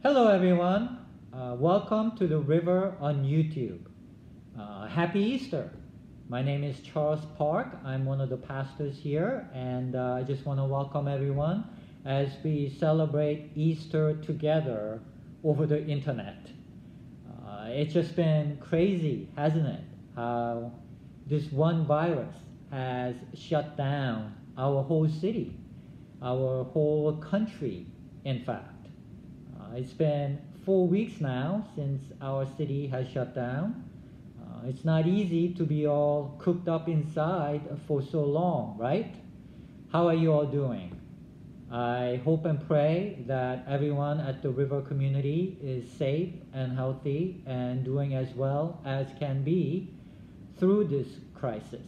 Hello, everyone. Uh, welcome to the River on YouTube. Uh, happy Easter. My name is Charles Park. I'm one of the pastors here, and uh, I just want to welcome everyone as we celebrate Easter together over the internet. Uh, it's just been crazy, hasn't it? How this one virus has shut down our whole city, our whole country, in fact. Uh, it's been four weeks now since our city has shut down. Uh, it's not easy to be all cooped up inside for so long, right? How are you all doing? I hope and pray that everyone at the river community is safe and healthy and doing as well as can be through this crisis.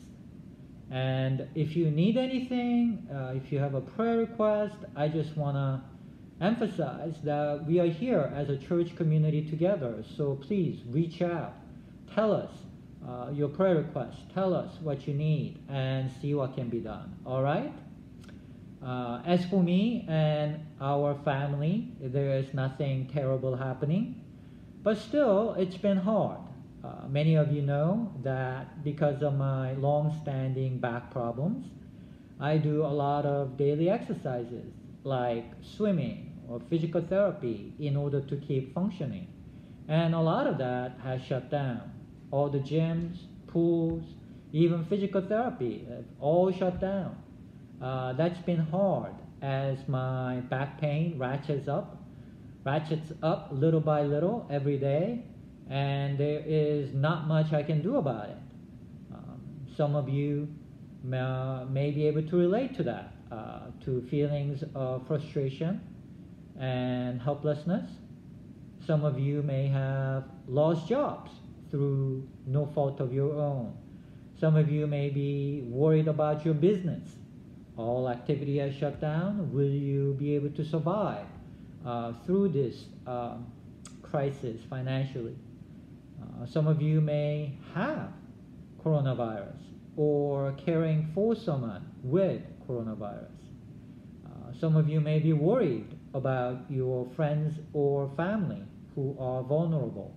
And if you need anything, uh, if you have a prayer request, I just want to emphasize that we are here as a church community together. So please reach out, tell us uh, your prayer requests, tell us what you need, and see what can be done. All right? Uh, as for me and our family, there is nothing terrible happening, but still, it's been hard. Uh, many of you know that because of my long standing back problems, I do a lot of daily exercises like swimming or physical therapy in order to keep functioning. And a lot of that has shut down. All the gyms, pools, even physical therapy all shut down. Uh, that's been hard as my back pain ratchets up, ratchets up little by little every day, and there is not much I can do about it. Um, some of you may, may, be able to relate to that, uh, to feelings of frustration and helplessness. Some of you may have lost jobs through no fault of your own. Some of you may be worried about your business all activity has shut down, will you be able to survive uh, through this uh, crisis financially? Uh, some of you may have coronavirus or caring for someone with coronavirus. Uh, some of you may be worried about your friends or family who are vulnerable.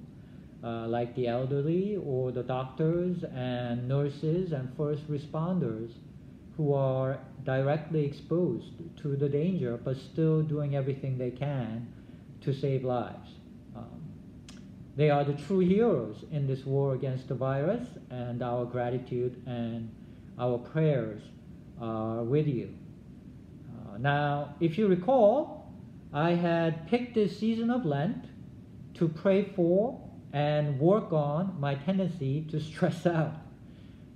Uh, like the elderly or the doctors and nurses and first responders who are directly exposed to the danger but still doing everything they can to save lives. Um, they are the true heroes in this war against the virus, and our gratitude and our prayers are with you. Uh, now, if you recall, I had picked this season of Lent to pray for and work on my tendency to stress out.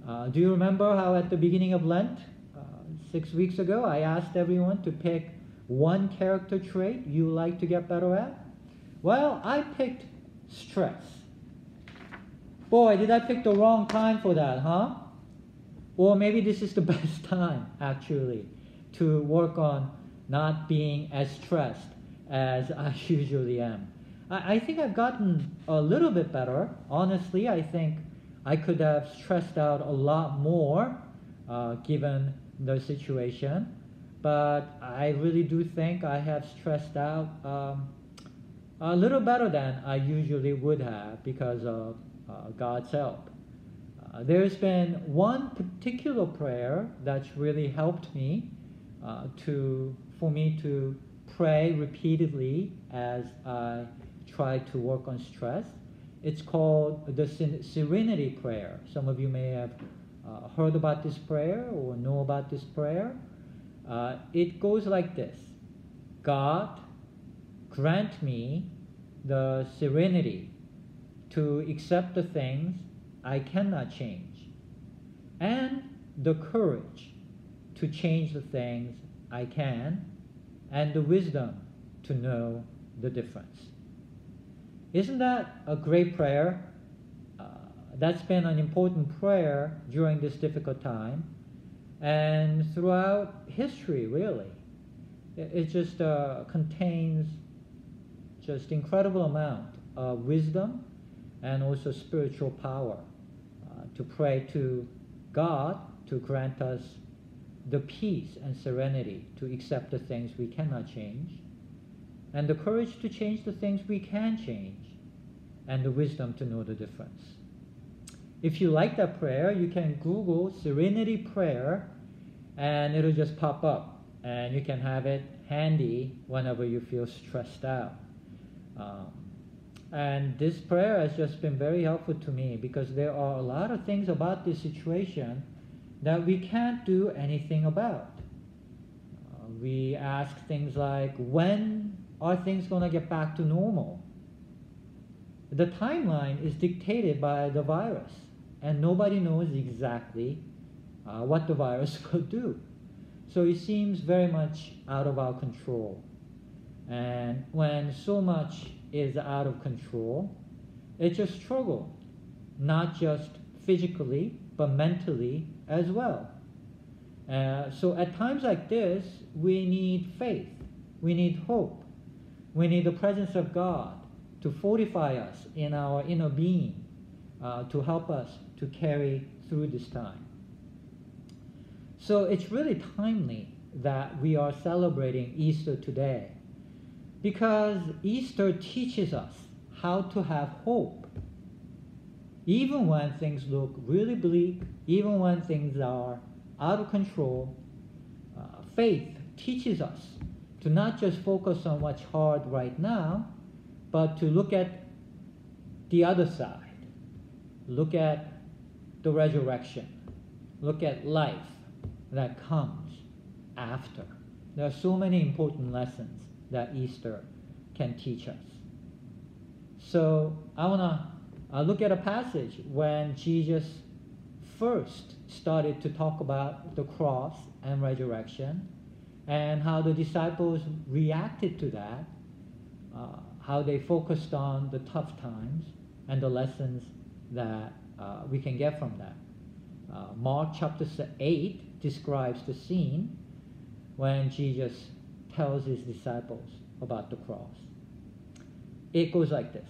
Uh, do you remember how at the beginning of Lent, uh, six weeks ago, I asked everyone to pick one character trait you like to get better at? Well, I picked stress. Boy, did I pick the wrong time for that, huh? Or maybe this is the best time, actually, to work on not being as stressed as I usually am. I, I think I've gotten a little bit better. Honestly, I think I could have stressed out a lot more uh, given the situation, but I really do think I have stressed out um, a little better than I usually would have because of uh, God's help. Uh, there's been one particular prayer that's really helped me uh, to for me to pray repeatedly as I try to work on stress. It's called the Serenity Prayer. Some of you may have uh, heard about this prayer or know about this prayer. Uh, it goes like this God, grant me the serenity to accept the things I cannot change, and the courage to change the things I can, and the wisdom to know the difference. Isn't that a great prayer? Uh, that's been an important prayer during this difficult time and throughout history, really. It, it just uh, contains just incredible amount of wisdom and also spiritual power uh, to pray to God to grant us the peace and serenity to accept the things we cannot change and the courage to change the things we can change, and the wisdom to know the difference. If you like that prayer, you can Google Serenity Prayer and it'll just pop up and you can have it handy whenever you feel stressed out. Um, and this prayer has just been very helpful to me because there are a lot of things about this situation that we can't do anything about. Uh, we ask things like, when are things going to get back to normal? The timeline is dictated by the virus, and nobody knows exactly uh, what the virus could do. So it seems very much out of our control. And when so much is out of control, it's a struggle, not just physically, but mentally as well. Uh, so at times like this, we need faith, we need hope, we need the presence of God to fortify us in our inner being, uh, to help us to carry through this time. So it's really timely that we are celebrating Easter today because Easter teaches us how to have hope. Even when things look really bleak, even when things are out of control, uh, faith teaches us to not just focus on what's hard right now, but to look at the other side. Look at the resurrection. Look at life that comes after. There are so many important lessons that Easter can teach us. So I want to uh, look at a passage when Jesus first started to talk about the cross and resurrection and how the disciples reacted to that, uh, how they focused on the tough times and the lessons that uh, we can get from that. Uh, Mark chapter 8 describes the scene when Jesus tells his disciples about the cross. It goes like this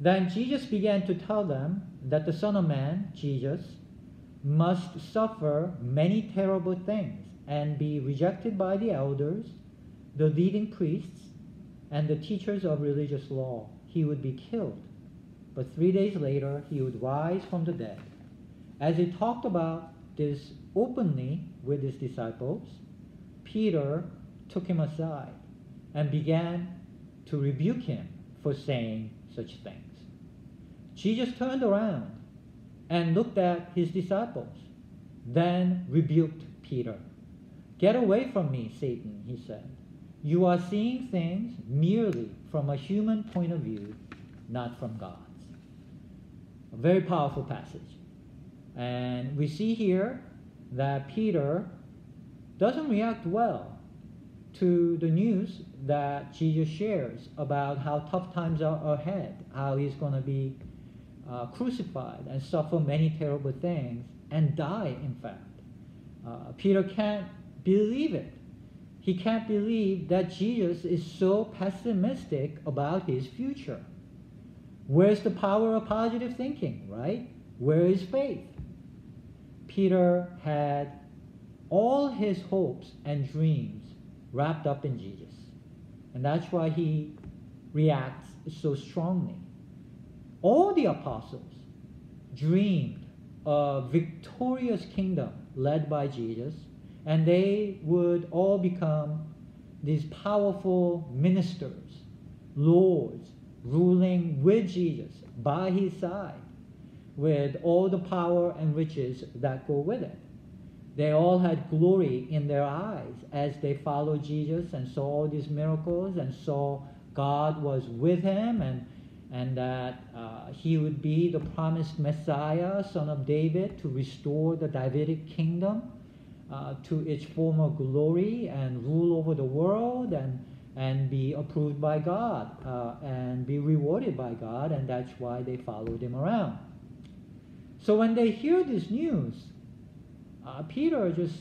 Then Jesus began to tell them that the Son of Man, Jesus, must suffer many terrible things and be rejected by the elders, the leading priests, and the teachers of religious law. He would be killed, but three days later he would rise from the dead. As he talked about this openly with his disciples, Peter took him aside and began to rebuke him for saying such things. Jesus turned around and looked at his disciples, then rebuked Peter. Get away from me, Satan, he said. You are seeing things merely from a human point of view, not from God's. A very powerful passage. And we see here that Peter doesn't react well to the news that Jesus shares about how tough times are ahead, how he's going to be uh, crucified and suffer many terrible things and die, in fact. Uh, Peter can't believe it. He can't believe that Jesus is so pessimistic about his future. Where's the power of positive thinking, right? Where is faith? Peter had all his hopes and dreams wrapped up in Jesus. And that's why he reacts so strongly. All the apostles dreamed a victorious kingdom led by Jesus, and they would all become these powerful ministers, lords, ruling with Jesus by his side, with all the power and riches that go with it. They all had glory in their eyes as they followed Jesus and saw all these miracles and saw God was with him and, and that uh, he would be the promised Messiah, son of David, to restore the Davidic kingdom uh, to its former glory and rule over the world and, and be approved by God uh, and be rewarded by God, and that's why they followed him around. So when they hear this news, uh, Peter just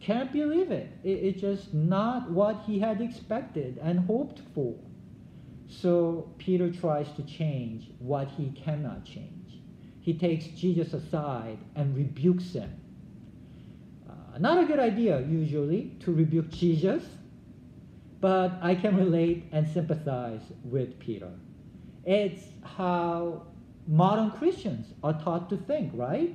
can't believe it. it. It's just not what he had expected and hoped for. So Peter tries to change what he cannot change. He takes Jesus aside and rebukes him. Uh, not a good idea, usually, to rebuke Jesus. but I can relate and sympathize with Peter. It's how modern Christians are taught to think, right?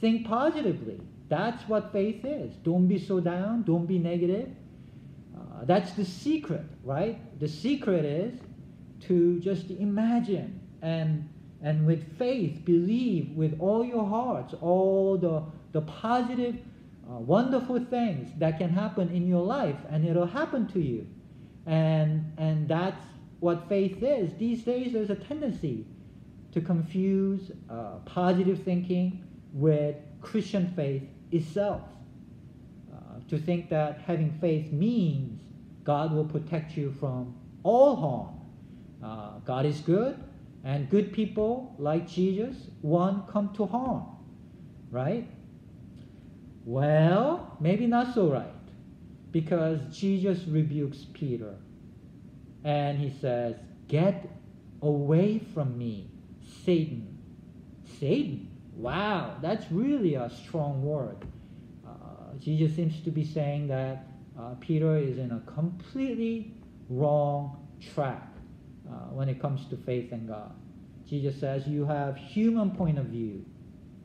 Think positively. That's what faith is. Don't be so down, don't be negative. Uh, that's the secret, right? The secret is to just imagine and and with faith believe with all your hearts all the the positive uh, wonderful things that can happen in your life and it'll happen to you. And and that's what faith is. These days there's a tendency to confuse uh, positive thinking with christian faith itself. Uh, to think that having faith means god will protect you from all harm uh, god is good and good people like jesus won't come to harm right well, maybe not so right. Because Jesus rebukes Peter. And he says, Get away from me, Satan. Satan? Wow, that's really a strong word. Uh, Jesus seems to be saying that uh, Peter is in a completely wrong track uh, when it comes to faith in God. Jesus says you have human point of view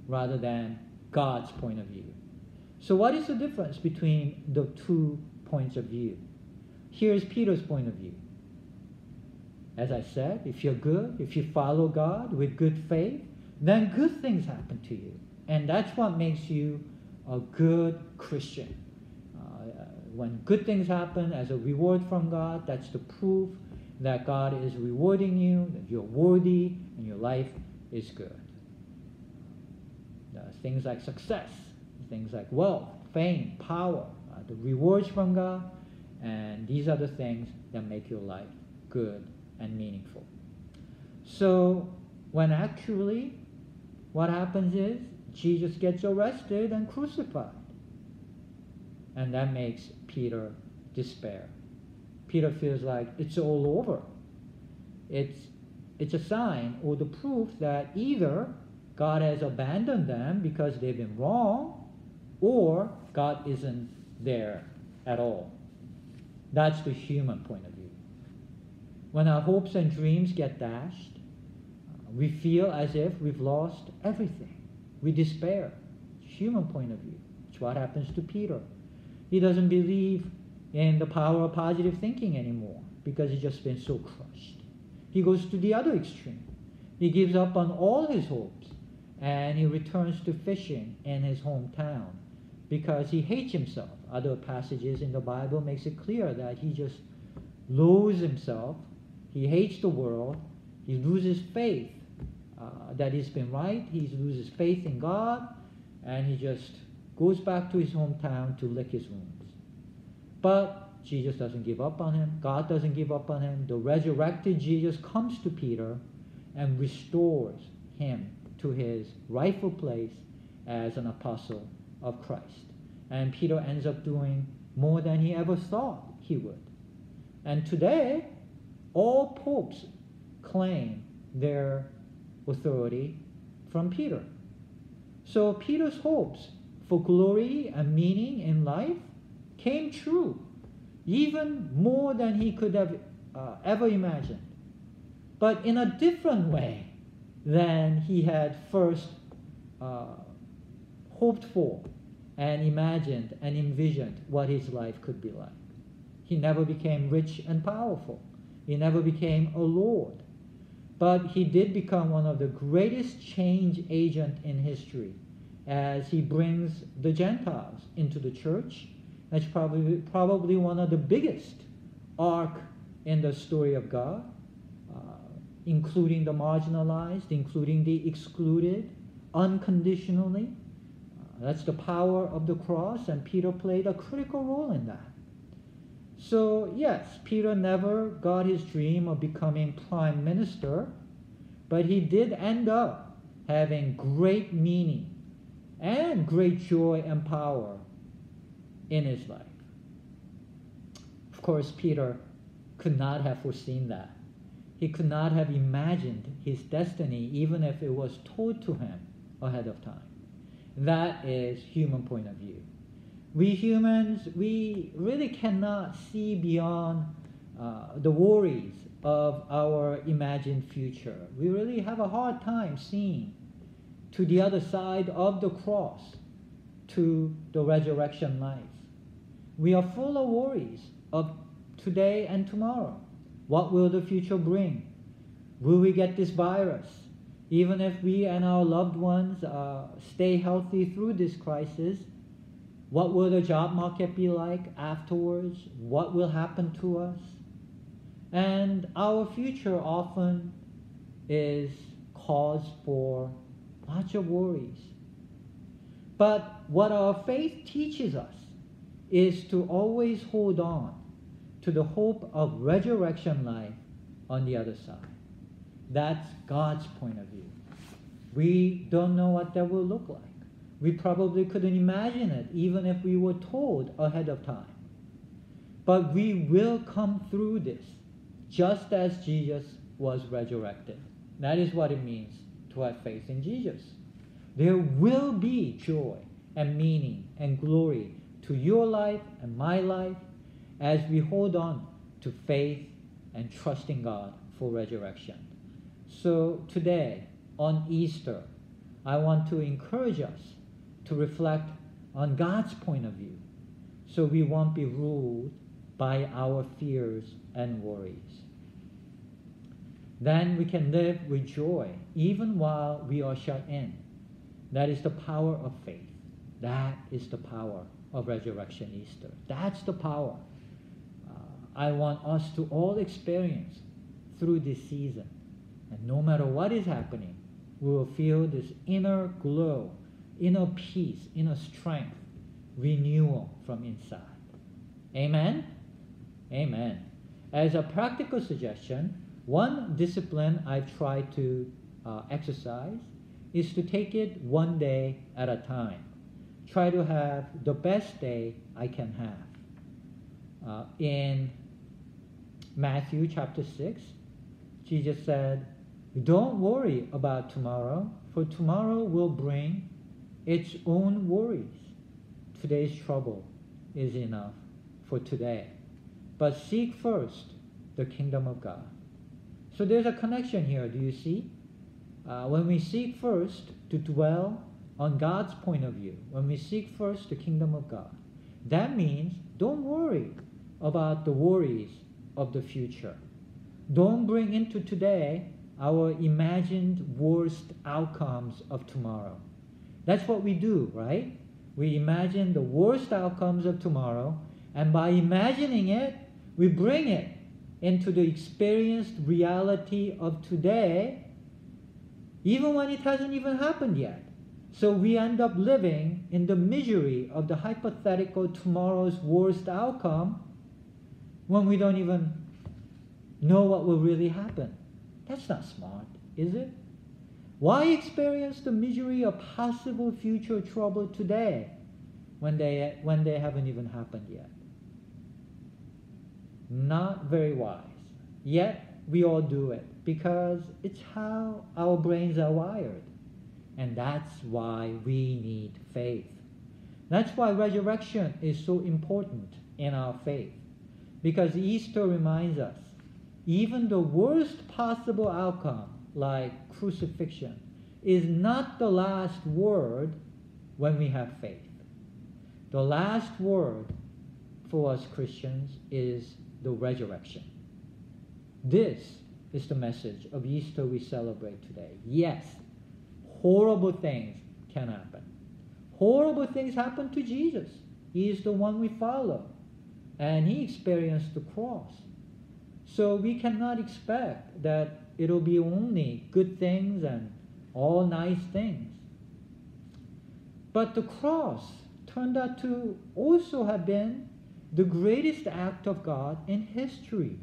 rather than God's point of view. So, what is the difference between the two points of view? Here's Peter's point of view. As I said, if you're good, if you follow God with good faith, then good things happen to you. And that's what makes you a good Christian. Uh, when good things happen as a reward from God, that's the proof that God is rewarding you, that you're worthy, and your life is good. Uh, things like success things like wealth, fame, power, uh, the rewards from God, and these are the things that make your life good and meaningful. So, when actually what happens is Jesus gets arrested and crucified. And that makes Peter despair. Peter feels like it's all over. It's, it's a sign or the proof that either God has abandoned them because they've been wrong, or God isn't there at all. That's the human point of view. When our hopes and dreams get dashed, we feel as if we've lost everything. We despair. Human point of view. It's what happens to Peter. He doesn't believe in the power of positive thinking anymore because he's just been so crushed. He goes to the other extreme. He gives up on all his hopes and he returns to fishing in his hometown because he hates himself. Other passages in the Bible makes it clear that he just loathes himself. He hates the world. He loses faith uh, that he's been right. He loses faith in God, and he just goes back to his hometown to lick his wounds. But Jesus doesn't give up on him. God doesn't give up on him. The resurrected Jesus comes to Peter and restores him to his rightful place as an apostle of Christ. And Peter ends up doing more than he ever thought he would. And today, all popes claim their authority from Peter. So Peter's hopes for glory and meaning in life came true, even more than he could have uh, ever imagined, but in a different way than he had first uh, hoped for and imagined and envisioned what his life could be like. He never became rich and powerful. He never became a lord. But he did become one of the greatest change agent in history as he brings the Gentiles into the church. That's probably, probably one of the biggest arc in the story of God, uh, including the marginalized, including the excluded, unconditionally. That's the power of the cross, and Peter played a critical role in that. So, yes, Peter never got his dream of becoming prime minister, but he did end up having great meaning and great joy and power in his life. Of course, Peter could not have foreseen that. He could not have imagined his destiny even if it was told to him ahead of time. That is human point of view. We humans, we really cannot see beyond uh, the worries of our imagined future. We really have a hard time seeing to the other side of the cross, to the resurrection life. We are full of worries of today and tomorrow. What will the future bring? Will we get this virus? Even if we and our loved ones uh, stay healthy through this crisis, what will the job market be like afterwards? What will happen to us? And our future often is cause for lots of worries. But what our faith teaches us is to always hold on to the hope of resurrection life on the other side. That's God's point of view. We don't know what that will look like. We probably couldn't imagine it even if we were told ahead of time. But we will come through this just as Jesus was resurrected. That is what it means to have faith in Jesus. There will be joy and meaning and glory to your life and my life as we hold on to faith and trusting God for resurrection. So today, on Easter, I want to encourage us to reflect on God's point of view so we won't be ruled by our fears and worries. Then we can live with joy even while we are shut in. That is the power of faith. That is the power of Resurrection Easter. That's the power uh, I want us to all experience through this season. And no matter what is happening, we will feel this inner glow, inner peace, inner strength, renewal from inside. Amen? Amen. As a practical suggestion, one discipline I try to uh, exercise is to take it one day at a time. Try to have the best day I can have. Uh, in Matthew chapter 6, Jesus said, Don't worry about tomorrow, for tomorrow will bring its own worries. Today's trouble is enough for today. But seek first the kingdom of God. So there's a connection here, do you see? Uh, when we seek first to dwell on God's point of view, when we seek first the kingdom of God, that means don't worry about the worries of the future. Don't bring into today our imagined worst outcomes of tomorrow. That's what we do, right? We imagine the worst outcomes of tomorrow, and by imagining it, we bring it into the experienced reality of today, even when it hasn't even happened yet. So we end up living in the misery of the hypothetical tomorrow's worst outcome when we don't even know what will really happen. That's not smart, is it? Why experience the misery of possible future trouble today when they, when they haven't even happened yet? Not very wise. Yet we all do it because it's how our brains are wired. And that's why we need faith. That's why resurrection is so important in our faith. Because Easter reminds us even the worst possible outcome, like crucifixion, is not the last word when we have faith. The last word for us Christians is the resurrection. This is the message of Easter we celebrate today. Yes, horrible things can happen. Horrible things happen to Jesus. He is the one we follow. And he experienced the cross. So we cannot expect that it'll be only good things and all nice things. But the cross turned out to also have been the greatest act of God in history.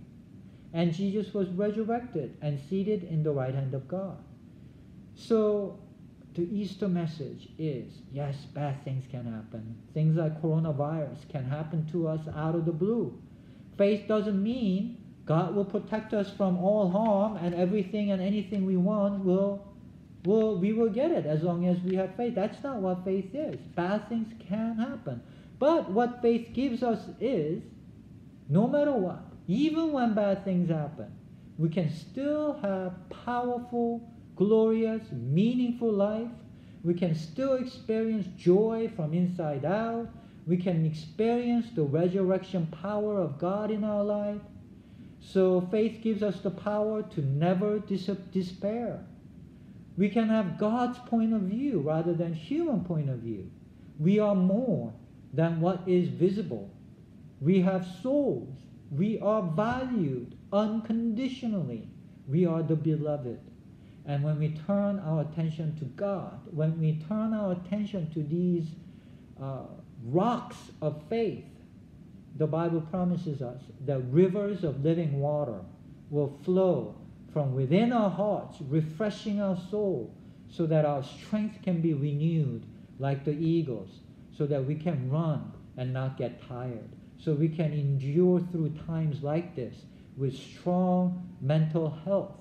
And Jesus was resurrected and seated in the right hand of God. So the Easter message is yes, bad things can happen. Things like coronavirus can happen to us out of the blue. Faith doesn't mean God will protect us from all harm and everything and anything we want will will we will get it as long as we have faith. That's not what faith is. Bad things can happen. But what faith gives us is no matter what, even when bad things happen, we can still have powerful, glorious, meaningful life. We can still experience joy from inside out. We can experience the resurrection power of God in our life. So faith gives us the power to never dis- despair. We can have God's point of view rather than human point of view. We are more than what is visible. We have souls. We are valued unconditionally. We are the beloved. And when we turn our attention to God, when we turn our attention to these uh, rocks of faith, the Bible promises us that rivers of living water will flow from within our hearts, refreshing our soul so that our strength can be renewed like the eagles, so that we can run and not get tired, so we can endure through times like this with strong mental health,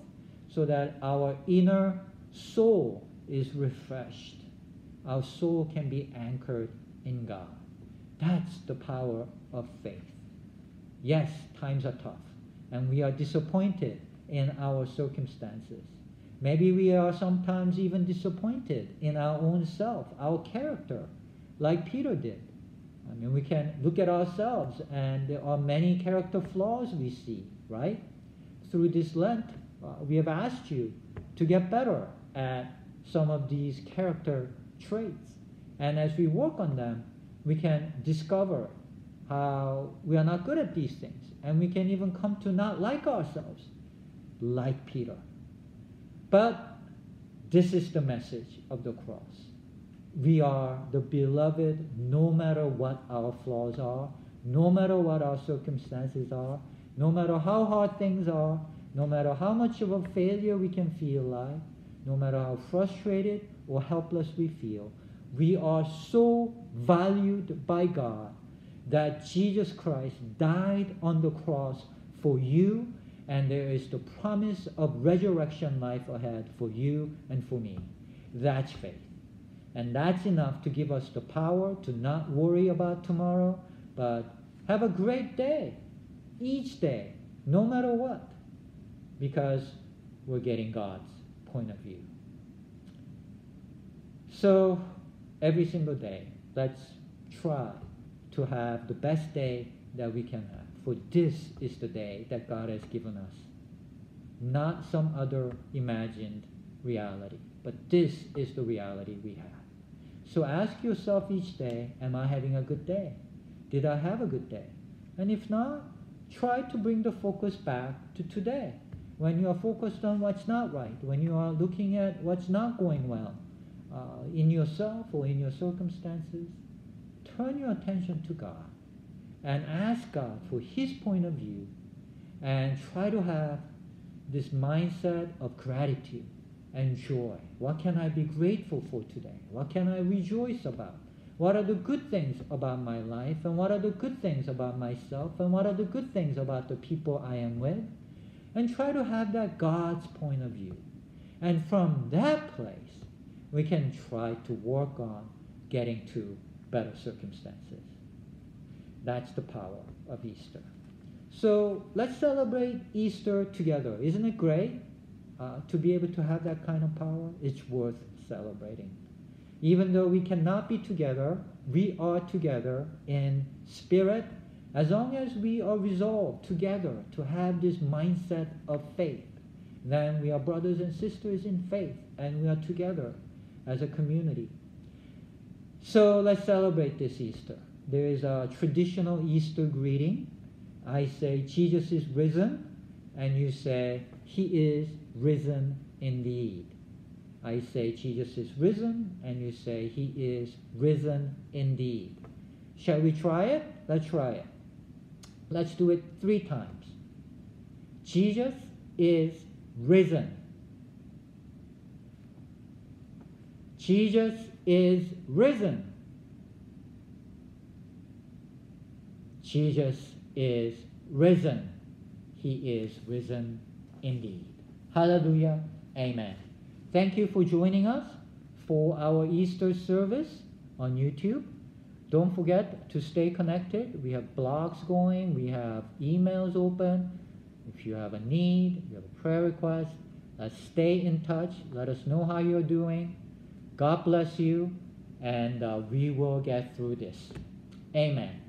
so that our inner soul is refreshed. Our soul can be anchored in God. That's the power of faith. Yes, times are tough, and we are disappointed in our circumstances. Maybe we are sometimes even disappointed in our own self, our character, like Peter did. I mean, we can look at ourselves, and there are many character flaws we see, right? Through this Lent, Uh, we have asked you to get better at some of these character traits. And as we work on them, we can discover how we are not good at these things. And we can even come to not like ourselves, like Peter. But this is the message of the cross. We are the beloved no matter what our flaws are, no matter what our circumstances are, no matter how hard things are, no matter how much of a failure we can feel like, no matter how frustrated or helpless we feel, we are so valued by God that Jesus Christ died on the cross for you, and there is the promise of resurrection life ahead for you and for me. That's faith. And that's enough to give us the power to not worry about tomorrow, but have a great day each day, no matter what, because we're getting God's point of view. So, every single day, let's try to have the best day that we can have. For this is the day that God has given us, not some other imagined reality, but this is the reality we have. So ask yourself each day, am I having a good day? Did I have a good day? And if not, try to bring the focus back to today. When you are focused on what's not right, when you are looking at what's not going well uh, in yourself or in your circumstances, turn your attention to God and ask God for His point of view and try to have this mindset of gratitude and joy. What can I be grateful for today? What can I rejoice about? What are the good things about my life? And what are the good things about myself? And what are the good things about the people I am with? And try to have that God's point of view. And from that place, we can try to work on getting to better circumstances. That's the power of Easter. So let's celebrate Easter together. Isn't it great uh, to be able to have that kind of power? It's worth celebrating. Even though we cannot be together, we are together in spirit as long as we are resolved together to have this mindset of faith. Then we are brothers and sisters in faith and we are together as a community. So let's celebrate this Easter. There is a traditional Easter greeting. I say, Jesus is risen, and you say, He is risen indeed. I say, Jesus is risen, and you say, He is risen indeed. Shall we try it? Let's try it. Let's do it three times. Jesus is risen. Jesus is risen. Jesus is risen. He is risen indeed. Hallelujah. Amen. Thank you for joining us for our Easter service on YouTube. Don't forget to stay connected. We have blogs going, we have emails open. If you have a need, you have a prayer request, let's stay in touch. Let us know how you're doing. God bless you, and uh, we will get through this. Amen.